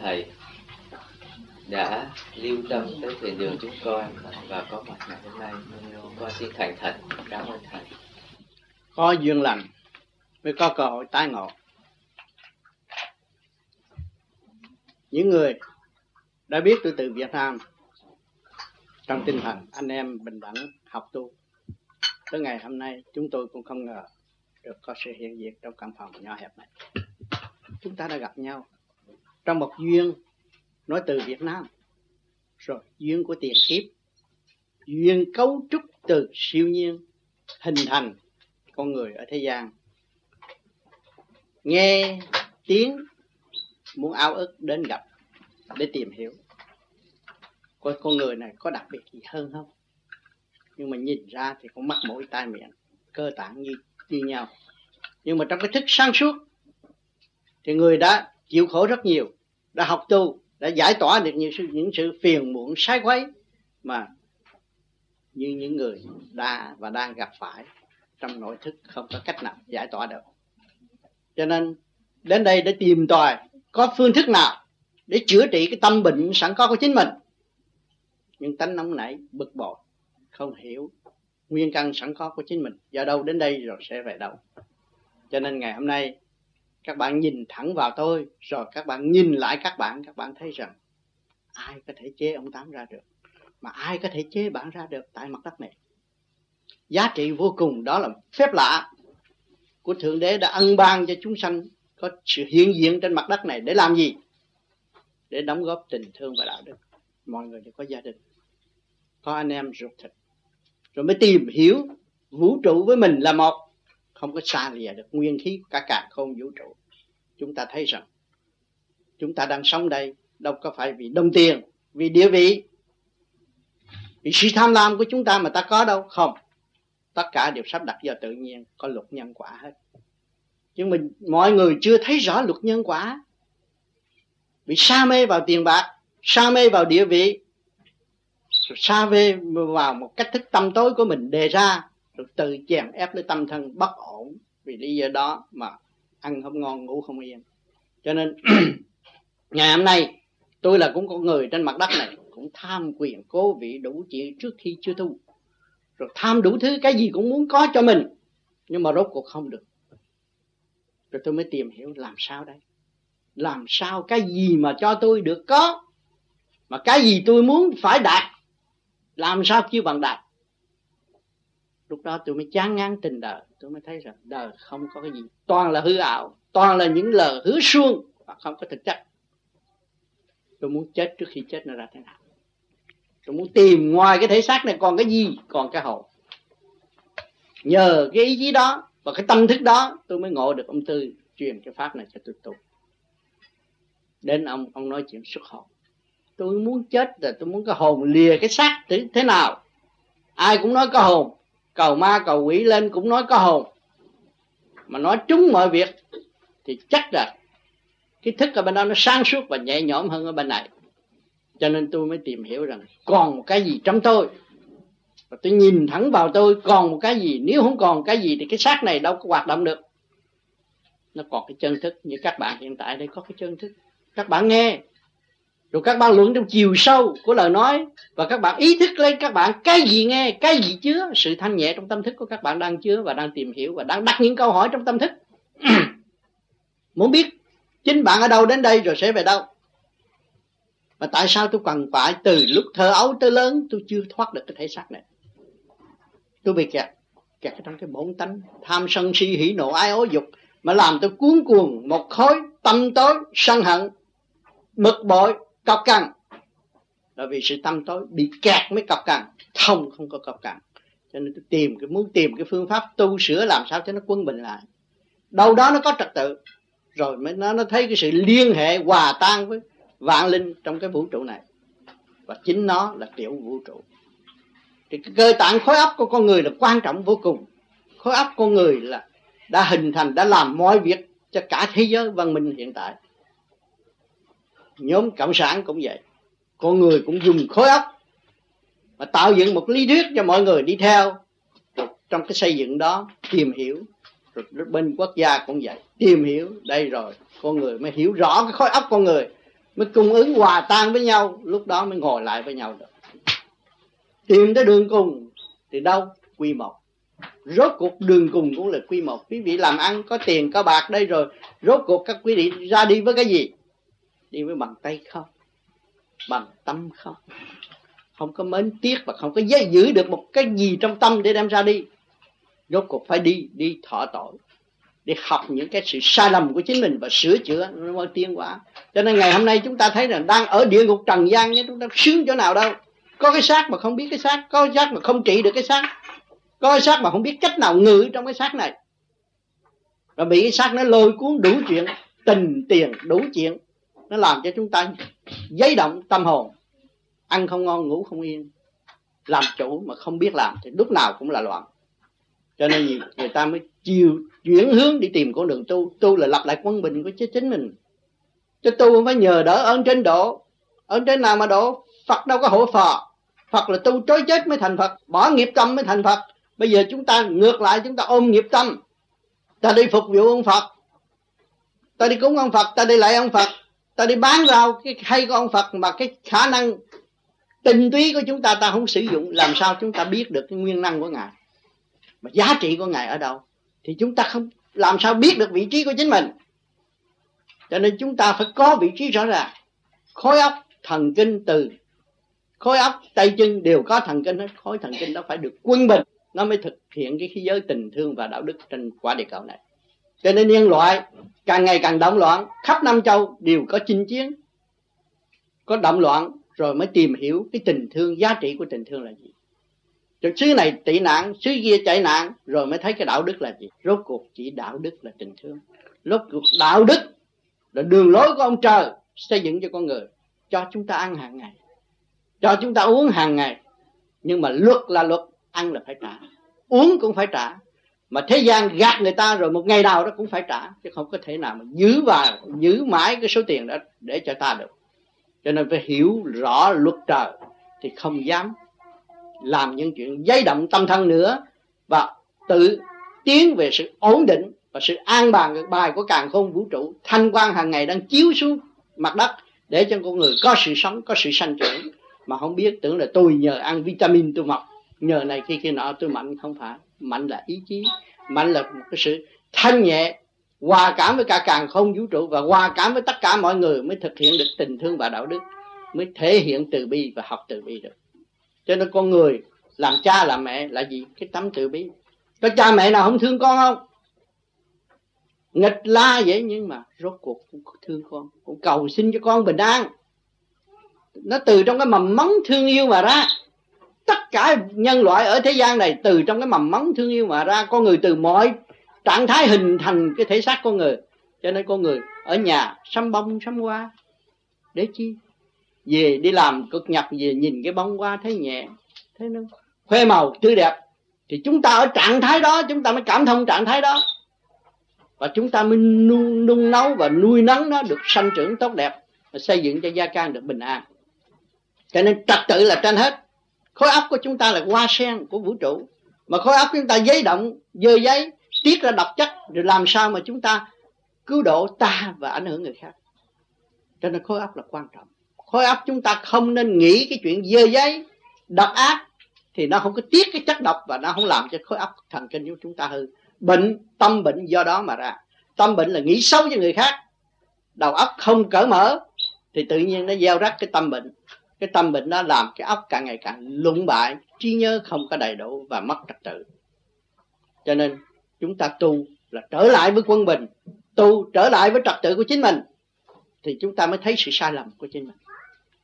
thầy đã lưu tâm tới thiền đường chúng con và có mặt ngày hôm nay con xin thành thật. Cảm ơn thầy. Có duyên lành mới có cơ hội tái ngộ. Những người đã biết tôi từ Việt Nam trong tinh thần anh em bình đẳng học tu, tới ngày hôm nay chúng tôi cũng không ngờ được có sự hiện diện trong căn phòng nhỏ hẹp này. Chúng ta đã gặp nhau trong một duyên, nói từ Việt Nam. Rồi, duyên của tiền kiếp. Duyên cấu trúc từ siêu nhiên, hình thành con người ở thế gian. Nghe tiếng, muốn ao ước đến gặp, để tìm hiểu. Coi con người này có đặc biệt gì hơn không? Nhưng mà nhìn ra thì cũng mắt mũi tai miệng cơ bản như như nhau. Nhưng mà trong cái thức sáng suốt, thì người đã chịu khổ rất nhiều, đã học tu, đã giải tỏa được những sự những sự phiền muộn, sai quấy mà như những người đã và đang gặp phải trong nội thức không có cách nào giải tỏa được. Cho nên, đến đây để tìm tòi có phương thức nào để chữa trị cái tâm bệnh sẵn có của chính mình. Nhưng tánh nóng nảy, bực bội, không hiểu nguyên căn sẵn có của chính mình. Do đâu đến đây rồi sẽ về đâu. Cho nên ngày hôm nay các bạn nhìn thẳng vào tôi, rồi các bạn nhìn lại các bạn các bạn thấy rằng ai có thể chế ông tám ra được? Mà ai có thể chế bạn ra được tại mặt đất này? Giá trị vô cùng, đó là phép lạ của thượng đế đã ân ban cho chúng sanh có sự hiện diện trên mặt đất này để làm gì? Để đóng góp tình thương và đạo đức. Mọi người đều có gia đình, có anh em ruột thịt, rồi mới tìm hiểu vũ trụ với mình là một không có xa lìa được nguyên khí cả cả không vũ trụ. Chúng ta thấy rằng, chúng ta đang sống đây đâu có phải vì đồng tiền, vì địa vị, vì sự tham lam của chúng ta mà ta có đâu. Không, tất cả đều sắp đặt do tự nhiên, có luật nhân quả hết. Nhưng mình mọi người chưa thấy rõ luật nhân quả. Bị sa mê vào tiền bạc, sa mê vào địa vị sa mê vào một cách thức tâm tối của mình đề ra rồi tự chèn ép lấy tâm thân bất ổn vì lý do đó mà ăn không ngon, ngủ không yên. Cho nên, ngày hôm nay, tôi là cũng có người trên mặt đất này, cũng tham quyền cố vị đủ chuyện trước khi chưa tu. Rồi tham đủ thứ cái gì cũng muốn có cho mình, nhưng mà rốt cuộc không được. Rồi tôi mới tìm hiểu làm sao đây? Làm sao cái gì mà cho tôi được có, mà cái gì tôi muốn phải đạt? Làm sao kêu bằng đạt? Lúc đó tôi mới chán ngán tình đời. Tôi mới thấy rằng đời không có cái gì. Toàn là hư ảo toàn là những lời hứa suông và không có thực chất. Tôi muốn chết trước khi chết nó ra thế nào? Tôi muốn tìm ngoài cái thể xác này còn cái gì? Còn cái hồn. Nhờ cái ý chí đó và cái tâm thức đó tôi mới ngộ được ông tư truyền cái pháp này cho tôi. Tu đến ông ông nói chuyện xuất hồn. Tôi muốn chết rồi tôi muốn cái hồn lìa cái xác thế, thế nào? Ai cũng nói có hồn cầu ma, cầu quỷ lên cũng nói có hồn. Mà nói trúng mọi việc thì chắc là cái thức ở bên đó nó sáng suốt và nhẹ nhõm hơn ở bên này. Cho nên tôi mới tìm hiểu rằng còn một cái gì trong tôi. Và tôi nhìn thẳng vào tôi, còn một cái gì? Nếu không còn cái gì thì cái xác này đâu có hoạt động được. Nó còn cái chân thức như các bạn hiện tại đây có cái chân thức. Các bạn nghe rồi các bạn luận trong chiều sâu của lời nói và các bạn ý thức lên các bạn cái gì nghe, cái gì chứa, sự thanh nhẹ trong tâm thức của các bạn đang chứa và đang tìm hiểu và đang đặt những câu hỏi trong tâm thức. Muốn biết chính bạn ở đâu đến đây rồi sẽ về đâu? Và tại sao tôi cần phải từ lúc thơ ấu tới lớn, tôi chưa thoát được cái thể xác này? Tôi bị kẹt kẹt trong cái bổn tánh, tham sân si, hỉ nộ, ái ố dục, mà làm tôi cuốn cuồng một khối tâm tối sân hận, bực bội cọc cằn. Là vì sự tâm tối, bị kẹt mới cọc cằn thông không có cọc cằn. Cho nên tôi tìm cái, muốn tìm cái phương pháp tu sửa làm sao cho nó quân bình lại. Đâu đó nó có trật tự. Rồi mới nó nó thấy cái sự liên hệ hòa tan với vạn linh trong cái vũ trụ này. Và chính nó là tiểu vũ trụ. Thì cái cơ tạng khối óc của con người là quan trọng vô cùng. Khối óc con người là đã hình thành, đã làm mọi việc cho cả thế giới văn minh hiện tại nhóm cộng sản cũng vậy. Con người cũng dùng khối óc mà tạo dựng một lý thuyết cho mọi người đi theo. Trong cái xây dựng đó, tìm hiểu. Rồi bên quốc gia cũng vậy. Tìm hiểu, đây rồi, con người mới hiểu rõ cái khối óc con người. Mới cung ứng hòa tan với nhau, lúc đó mới ngồi lại với nhau được. Tìm tới đường cùng thì đâu? Quy một. Rốt cuộc đường cùng cũng là quy một. Quý vị làm ăn, có tiền, có bạc, đây rồi. Rốt cuộc các quý vị ra đi với cái gì? Đi với bằng tay không? Bằng tâm không? Không có mến tiếc và không có dây giữ được một cái gì trong tâm để đem ra đi. Rốt cuộc phải đi đi thọ tội, để học những cái sự sai lầm của chính mình và sửa chữa. Nó mới tiến hóa cho nên ngày hôm nay chúng ta thấy là đang ở địa ngục trần gian nhé chúng ta sướng chỗ nào đâu. Có cái xác mà không biết cái xác, có cái xác mà không trị được cái xác, có cái xác mà không biết cách nào ngự trong cái xác này. Và bị cái xác nó lôi cuốn đủ chuyện, tình tiền đủ chuyện nó làm cho chúng ta giấy động tâm hồn. Ăn không ngon, ngủ không yên. Làm chủ mà không biết làm thì lúc nào cũng là loạn. Cho nên người ta mới chiều chuyển hướng đi tìm con đường tu. Tu là lập lại quân bình của chính mình. Chứ tu không phải nhờ đỡ ơn trên độ. Ơn trên nào mà độ? Phật đâu có hộ phò. Phật là tu trói chết mới thành phật, bỏ nghiệp tâm mới thành phật. Bây giờ chúng ta ngược lại, chúng ta ôm nghiệp tâm. Ta đi phục vụ ông phật. Ta đi cúng ông phật, ta đi lại ông phật ta đi bán vào cái hay của ông phật mà cái khả năng tinh túy của chúng ta ta không sử dụng, làm sao chúng ta biết được cái nguyên năng của ngài? Mà giá trị của ngài ở đâu? Thì chúng ta không, làm sao biết được vị trí của chính mình? Cho nên chúng ta phải có vị trí rõ ràng. Khối óc, thần kinh từ. Khối óc, tay chân đều có thần kinh hết. Khối thần kinh đó phải được quân bình. Nó mới thực hiện cái khí giới tình thương và đạo đức trên quả địa cầu này cho nên nhân loại càng ngày càng động loạn, khắp năm châu đều có chinh chiến, có động loạn rồi mới tìm hiểu cái tình thương, giá trị của tình thương là gì. Rồi xứ này tị nạn, xứ kia chạy nạn rồi mới thấy cái đạo đức là gì. Rốt cuộc chỉ đạo đức là tình thương. Rốt cuộc đạo đức là đường lối của ông trời xây dựng cho con người, cho chúng ta ăn hàng ngày, cho chúng ta uống hàng ngày. Nhưng mà luật là luật, ăn là phải trả, uống cũng phải trả mà thế gian gạt người ta rồi một ngày nào đó cũng phải trả, chứ không có thể nào mà giữ và giữ mãi cái số tiền đó để cho ta được. Cho nên phải hiểu rõ luật trời, thì không dám làm những chuyện giấy động tâm thân nữa, và tự tiến về sự ổn định và sự an bàn cái bài của càng khôn vũ trụ, thanh quan hàng ngày đang chiếu xuống mặt đất để cho con người có sự sống, có sự sanh trưởng. Mà không biết tưởng là tôi nhờ ăn vitamin tôi mập nhờ này khi kia nọ tôi mạnh không phải mạnh là ý chí, mạnh là một cái sự thanh nhẹ, hòa cảm với cả càng không vũ trụ và hòa cảm với tất cả mọi người mới thực hiện được tình thương và đạo đức, mới thể hiện từ bi và học từ bi được. Cho nên con người làm cha làm mẹ là gì? Cái tấm từ bi. Có cha mẹ nào không thương con không? Nghịch la vậy nhưng mà rốt cuộc cũng thương con, cũng cầu xin cho con bình an. Nó từ trong cái mầm móng thương yêu mà ra tất cả nhân loại ở thế gian này từ trong cái mầm móng thương yêu mà ra con người từ mọi trạng thái hình thành cái thể xác con người. Cho nên con người ở nhà sắm bông sắm hoa để chi? Về đi làm cực nhọc về nhìn cái bông hoa thấy nhẹ thấy nó khoe màu tươi đẹp. Thì chúng ta ở trạng thái đó chúng ta mới cảm thông trạng thái đó. Và chúng ta mới nung, nung nấu và nuôi nấng nó được sanh trưởng tốt đẹp và xây dựng cho gia can được bình an. Cho nên trật tự là trên hết khối óc của chúng ta là hoa sen của vũ trụ. Mà khối óc chúng ta giấy động, dơ giấy, tiết ra độc chất, rồi làm sao mà chúng ta cứu độ ta và ảnh hưởng người khác. Cho nên khối óc là quan trọng. Khối óc chúng ta không nên nghĩ cái chuyện dơ giấy, độc ác, thì nó không có tiết cái chất độc và nó không làm cho khối óc thần kinh của chúng ta hư. Bệnh, tâm bệnh do đó mà ra. Tâm bệnh là nghĩ xấu cho người khác. Đầu óc không cởi mở, thì tự nhiên nó gieo rắc cái tâm bệnh cái tâm bệnh đó làm cái óc càng ngày càng lụng bại, trí nhớ không có đầy đủ và mất trật tự. Cho nên chúng ta tu là trở lại với quân bình, tu trở lại với trật tự của chính mình, thì chúng ta mới thấy sự sai lầm của chính mình.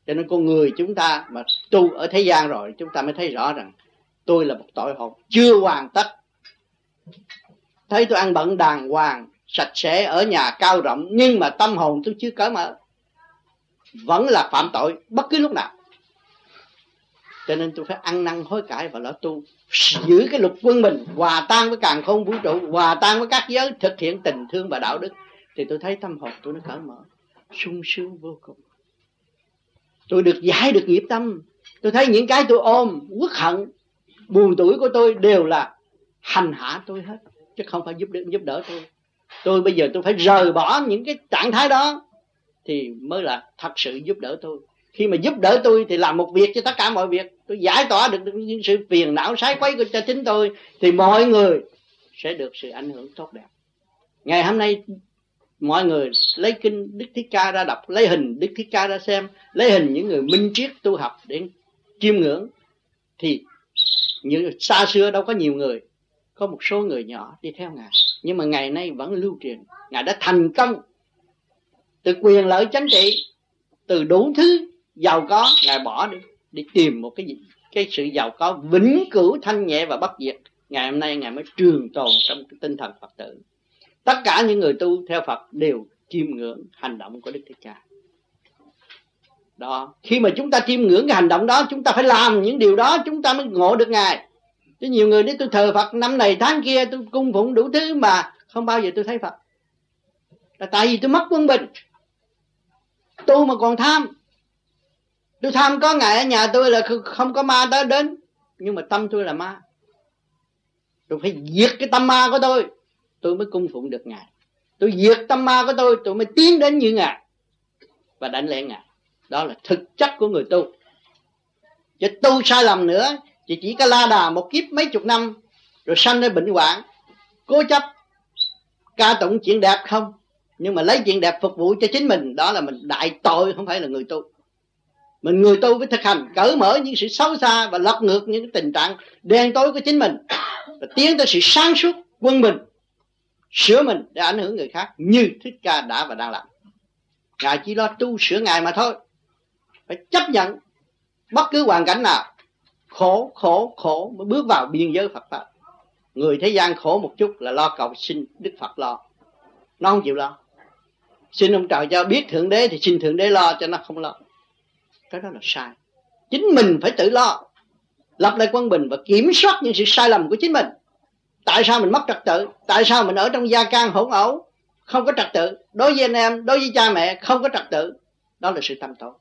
Cho nên con người chúng ta mà tu ở thế gian rồi, chúng ta mới thấy rõ rằng tôi là một tội hồn chưa hoàn tất. Thấy tôi ăn bận đàng hoàng, sạch sẽ, ở nhà cao rộng, nhưng mà tâm hồn tôi chưa cởi mở vẫn là phạm tội bất cứ lúc nào. Cho nên tôi phải ăn năn hối cải và lo tu giữ cái luật quân mình hòa tan với càng không vũ trụ hòa tan với các giới thực hiện tình thương và đạo đức. Thì tôi thấy tâm hồn tôi nó cởi mở sung sướng vô cùng. Tôi được giải được nghiệp tâm. Tôi thấy những cái tôi ôm uất hận buồn tuổi của tôi đều là hành hạ tôi hết chứ không phải giúp đỡ, giúp đỡ tôi. Tôi bây giờ tôi phải rời bỏ những cái trạng thái đó thì mới là thật sự giúp đỡ tôi. Khi mà giúp đỡ tôi thì làm một việc cho tất cả mọi việc. Tôi giải tỏa được những sự phiền não sái quấy của cho chính tôi, thì mọi người sẽ được sự ảnh hưởng tốt đẹp. Ngày hôm nay, mọi người lấy kinh đức thích ca ra đọc, lấy hình đức thích ca ra xem, lấy hình những người minh triết tu học để chiêm ngưỡng, thì như xa xưa đâu có nhiều người, có một số người nhỏ đi theo ngài. Nhưng mà ngày nay vẫn lưu truyền. Ngài đã thành công từ quyền lợi chính trị, từ đủ thứ, giàu có, ngài bỏ đi đi tìm một cái gì? Cái sự giàu có vĩnh cửu thanh nhẹ và bất diệt. Ngày hôm nay ngài mới trường tồn trong cái tinh thần phật tử. Tất cả những người tu theo phật đều chiêm ngưỡng hành động của đức thích ca đó, khi mà chúng ta chiêm ngưỡng cái hành động đó, chúng ta phải làm những điều đó, chúng ta mới ngộ được ngài. Chứ nhiều người nói tôi thờ phật năm này, tháng kia, tôi cung phụng đủ thứ mà không bao giờ tôi thấy phật. Là tại vì tôi mất quân bình tu mà còn tham. Tôi tham có ngày ở nhà tôi là không có ma tới đến, nhưng mà tâm tôi là ma. Tôi phải diệt cái tâm ma của tôi tôi mới cung phụng được ngài. Tôi diệt tâm ma của tôi tôi mới tiến đến như ngài và đánh lẽ ngài. Đó là thực chất của người tu. Chứ tu sai lầm nữa chỉ chỉ có la đà một kiếp mấy chục năm, rồi sanh ra bệnh hoạn. Cố chấp, ca tụng chuyện đẹp không? Nhưng mà lấy chuyện đẹp phục vụ cho chính mình, đó là mình đại tội, không phải là người tu. Mình người tu với thực hành, cởi mở những sự xấu xa và lật ngược những tình trạng đen tối của chính mình. Và tiến tới sự sáng suốt quân mình sửa mình để ảnh hưởng người khác như thích ca đã và đang làm. Ngài chỉ lo tu sửa ngài mà thôi. Phải chấp nhận bất cứ hoàn cảnh nào, khổ khổ khổ mới bước vào biên giới Phật pháp. Người thế gian khổ một chút là lo cầu xin Đức Phật lo, nó không chịu lo xin ông trời cho biết thượng đế thì xin thượng đế lo cho nó không lo. Cái đó là sai. Chính mình phải tự lo. Lập lại quân bình và kiểm soát những sự sai lầm của chính mình. Tại sao mình mất trật tự? Tại sao mình ở trong gia can hỗn ẩu? Không có trật tự. Đối với anh em, đối với cha mẹ, không có trật tự. Đó là sự tâm tối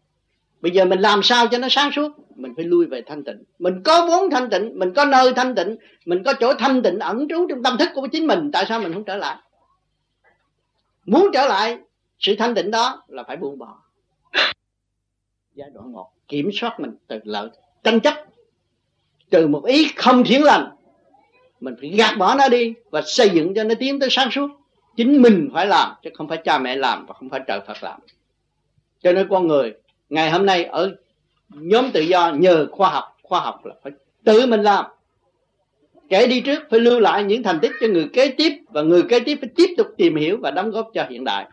bây giờ mình làm sao cho nó sáng suốt? Mình phải lui về thanh tịnh. Mình có vốn thanh tịnh, mình có nơi thanh tịnh, mình có chỗ thanh tịnh ẩn trú trong tâm thức của chính mình. Tại sao mình không trở lại? Muốn trở lại sự thanh tịnh đó là phải buông bỏ. Giai đoạn một, kiểm soát mình từ lợi, tranh chấp. Từ một ý không thiện lành, mình phải gạt bỏ nó đi và xây dựng cho nó tiến tới sáng suốt. Chính mình phải làm, chứ không phải cha mẹ làm và không phải trời Phật làm. Cho nên con người, ngày hôm nay ở nhóm tự do nhờ khoa học khoa học là phải tự mình làm. Kẻ đi trước phải lưu lại những thành tích cho người kế tiếp và người kế tiếp phải tiếp tục tìm hiểu và đóng góp cho hiện đại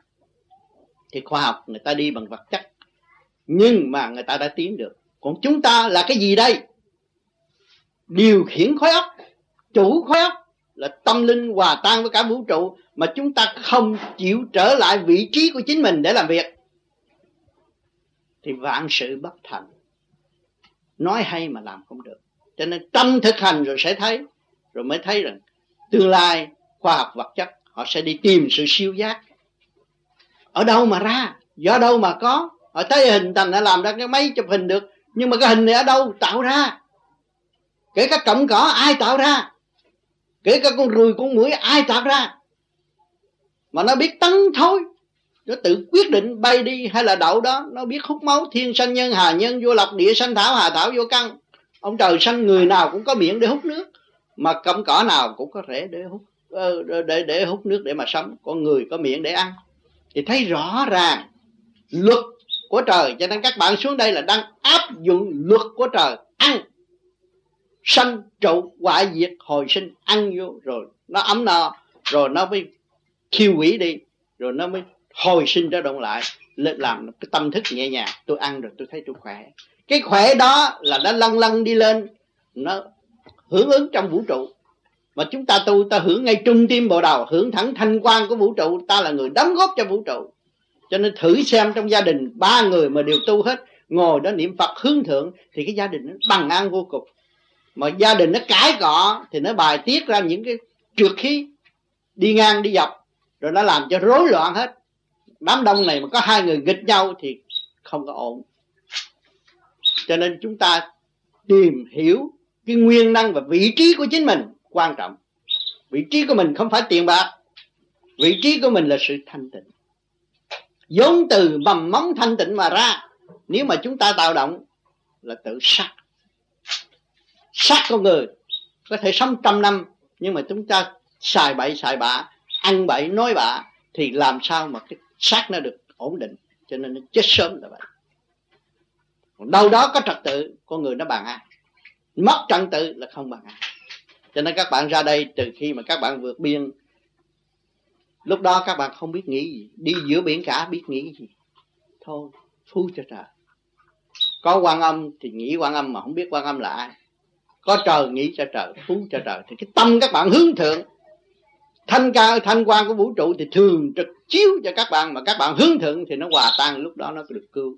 thì khoa học người ta đi bằng vật chất. Nhưng mà người ta đã tiến được. Còn chúng ta là cái gì đây? Điều khiển khối óc, chủ khối óc là tâm linh hòa tan với cả vũ trụ mà chúng ta không chịu trở lại vị trí của chính mình để làm việc. Thì vạn sự bất thành. Nói hay mà làm không được. Cho nên tâm thực hành rồi sẽ thấy, rồi mới thấy rằng tương lai khoa học vật chất họ sẽ đi tìm sự siêu giác ở đâu mà ra? Do đâu mà có? Họ thấy hình thành đã làm ra cái máy chụp hình được. Nhưng mà cái hình này ở đâu? Tạo ra. Kể cả cọng cỏ, ai tạo ra? Kể cả con ruồi, con mũi ai tạo ra? Mà nó biết tấn thôi nó tự quyết định bay đi hay là đậu đó. Nó biết hút máu thiên sanh nhân, hà nhân, vô lộc, địa sanh, thảo, hà thảo, vô căn. Ông trời sanh người nào cũng có miệng để hút nước. Mà cọng cỏ nào cũng có rễ để hút ờ, để để hút nước để mà sống. Con người có miệng để ăn thì thấy rõ ràng, luật của trời, cho nên các bạn xuống đây là đang áp dụng luật của trời. Ăn, sanh, trụ, quả, diệt, hồi sinh, ăn vô, rồi nó ấm no, rồi nó mới khiêu hủy đi, rồi nó mới hồi sinh trở động lại. Làm cái tâm thức nhẹ nhàng, tôi ăn rồi tôi thấy tôi khỏe. Cái khỏe đó là nó lăn lăn đi lên, nó hưởng ứng trong vũ trụ mà chúng ta tu, ta hưởng ngay trung tim bộ đầu hưởng thẳng thanh quan của vũ trụ. Ta là người đóng góp cho vũ trụ. Cho nên thử xem trong gia đình ba người mà đều tu hết, ngồi đó niệm phật hướng thượng, thì cái gia đình nó bằng an vô cùng. Mà gia đình nó cãi cọ, thì nó bài tiết ra những cái trượt khí, đi ngang, đi dọc, rồi nó làm cho rối loạn hết. Đám đông này mà có hai người nghịch nhau thì không có ổn. Cho nên chúng ta tìm hiểu cái nguyên năng và vị trí của chính mình quan trọng. Vị trí của mình không phải tiền bạc, vị trí của mình là sự thanh tịnh. Vốn từ mầm móng thanh tịnh mà ra, nếu mà chúng ta tạo động là tự sát. Sát con người, có thể sống trăm năm, nhưng mà chúng ta xài bậy xài bạ, ăn bậy nói bạ, thì làm sao mà cái xác nó được ổn định, cho nên nó chết sớm là vậy. Còn đâu đó có trật tự, con người nó bằng ai mất trật tự là không bằng ai cho nên các bạn ra đây từ khi mà các bạn vượt biên, lúc đó các bạn không biết nghĩ gì. Đi giữa biển cả biết nghĩ gì? Thôi, phu cho trời. Có quan âm thì nghĩ quan âm mà không biết quan âm là ai. Có trời nghĩ cho trời phú cho trời. Thì cái tâm các bạn hướng thượng. Thanh cao thanh quan của vũ trụ thì thường trực chiếu cho các bạn mà các bạn hướng thượng thì nó hòa tan, lúc đó nó được cứu,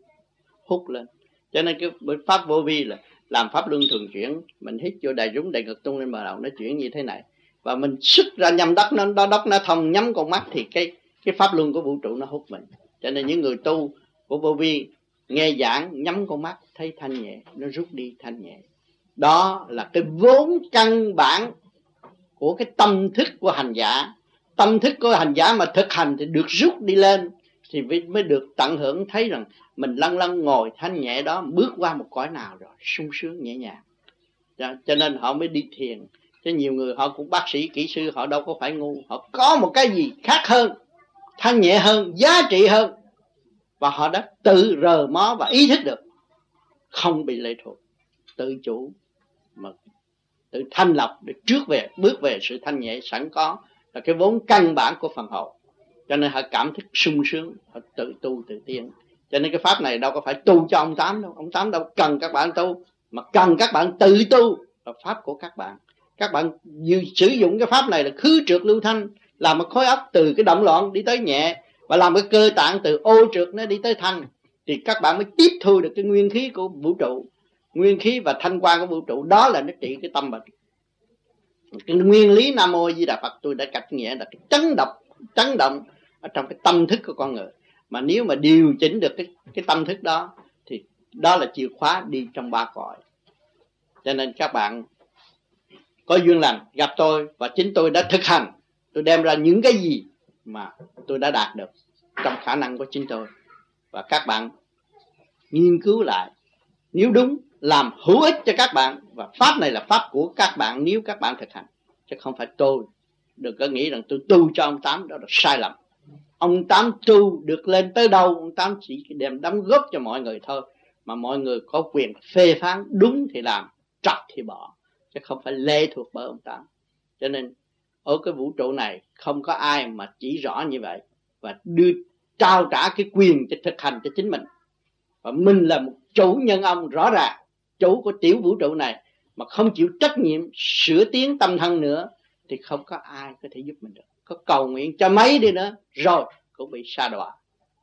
hút lên. Cho nên cái pháp vô vi là làm pháp luân thường chuyển. Mình hít vô đại rúng đại ngực tung lên bờ đầu nó chuyển như thế này. Và mình xuất ra nhâm đất, nó đó đất, nó thông nhắm con mắt thì cái cái pháp luân của vũ trụ nó hút mình. Cho nên những người tu của vô vi nghe giảng, nhắm con mắt, thấy thanh nhẹ, nó rút đi thanh nhẹ. Đó là cái vốn căn bản của cái tâm thức của hành giả. Tâm thức của hành giả mà thực hành thì được rút đi lên thì mới được tận hưởng thấy rằng mình lăn lăn ngồi thanh nhẹ đó bước qua một cõi nào rồi sung sướng nhẹ nhàng. Cho, cho nên họ mới đi thiền. Cho nhiều người họ cũng bác sĩ kỹ sư họ đâu có phải ngu. Họ có một cái gì khác hơn thanh nhẹ hơn giá trị hơn. Và họ đã tự rờ mó và ý thức được không bị lệ thuộc. Tự chủ mà tự thanh lọc để trước về bước về sự thanh nhẹ sẵn có là cái vốn căn bản của phần hậu cho nên họ cảm thức sung sướng, họ tự tu tự tiến. Cho nên cái pháp này đâu có phải tu cho ông tám đâu. Ông tám đâu cần các bạn tu, mà cần các bạn tự tu là pháp của các bạn. Các bạn sử dụng cái pháp này là khứ trượt lưu thanh, làm một khối óc từ cái động loạn đi tới nhẹ, và làm cái cơ tạng từ ô trượt nó đi tới thanh, thì các bạn mới tiếp thu được cái nguyên khí của vũ trụ. Nguyên khí và thanh quan của vũ trụ, đó là nó trị cái tâm bệnh. Cái nguyên lý nam mô di đà phật, tôi đã cạch nghĩa là cái chấn động chấn động ở trong cái tâm thức của con người. Mà nếu mà điều chỉnh được cái cái tâm thức đó, thì đó là chìa khóa đi trong ba cõi. Cho nên các bạn có duyên lành gặp tôi và chính tôi đã thực hành. Tôi đem ra những cái gì mà tôi đã đạt được trong khả năng của chính tôi. Và các bạn nghiên cứu lại. Nếu đúng, làm hữu ích cho các bạn. Và pháp này là pháp của các bạn nếu các bạn thực hành. Chứ không phải tôi đừng có nghĩ rằng tôi tu cho ông tám, đó là sai lầm ông tám tu được lên tới đâu, ông tám chỉ đem đóng góp cho mọi người thôi. Mà mọi người có quyền phê phán đúng thì làm trật thì bỏ, chứ không phải lê thuộc bởi ông tám. Cho nên, ở cái vũ trụ này, không có ai mà chỉ rõ như vậy và đưa, trao trả cái quyền cho thực hành cho chính mình. Và mình là một chủ nhân ông rõ ràng, chủ của tiểu vũ trụ này, mà không chịu trách nhiệm, sửa tiến tâm thân nữa, thì không có ai có thể giúp mình được có cầu nguyện cho mấy đi nữa rồi cũng bị sa đọa.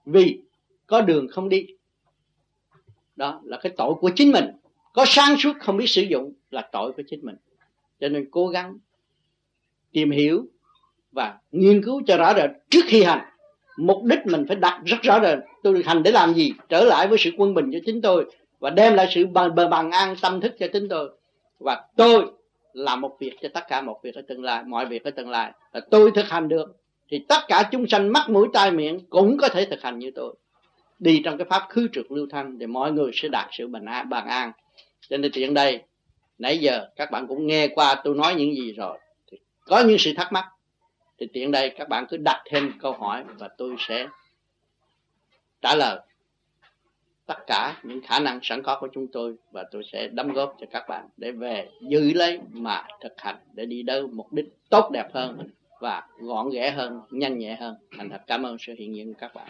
Vì có đường không đi. Đó là cái tội của chính mình. Có sáng suốt không biết sử dụng là tội của chính mình. Cho nên cố gắng tìm hiểu và nghiên cứu cho rõ rệt. Trước khi hành mục đích mình phải đặt rất rõ rệt. Tôi hành để làm gì? Trở lại với sự quân bình cho chính tôi và đem lại sự bằng, bằng an tâm thức cho chính tôi. Và tôi làm một việc cho tất cả một việc ở tương lai, mọi việc ở tương lai. Là tôi thực hành được, thì tất cả chúng sanh mắt, mũi, tai, miệng cũng có thể thực hành như tôi. Đi trong cái pháp khứ trượt lưu thanh thì mọi người sẽ đạt sự bình an, bàn an. Cho nên tiện đây, nãy giờ các bạn cũng nghe qua tôi nói những gì rồi. Thì có những sự thắc mắc, thì tiện đây các bạn cứ đặt thêm câu hỏi và tôi sẽ trả lời tất cả những khả năng sẵn có của chúng tôi và tôi sẽ đóng góp cho các bạn để về giữ lấy mà thực hành để đi đâu mục đích tốt đẹp hơn và gọn ghẽ hơn, nhanh nhẹ hơn. Thành thật cảm ơn sự hiện diện của các bạn.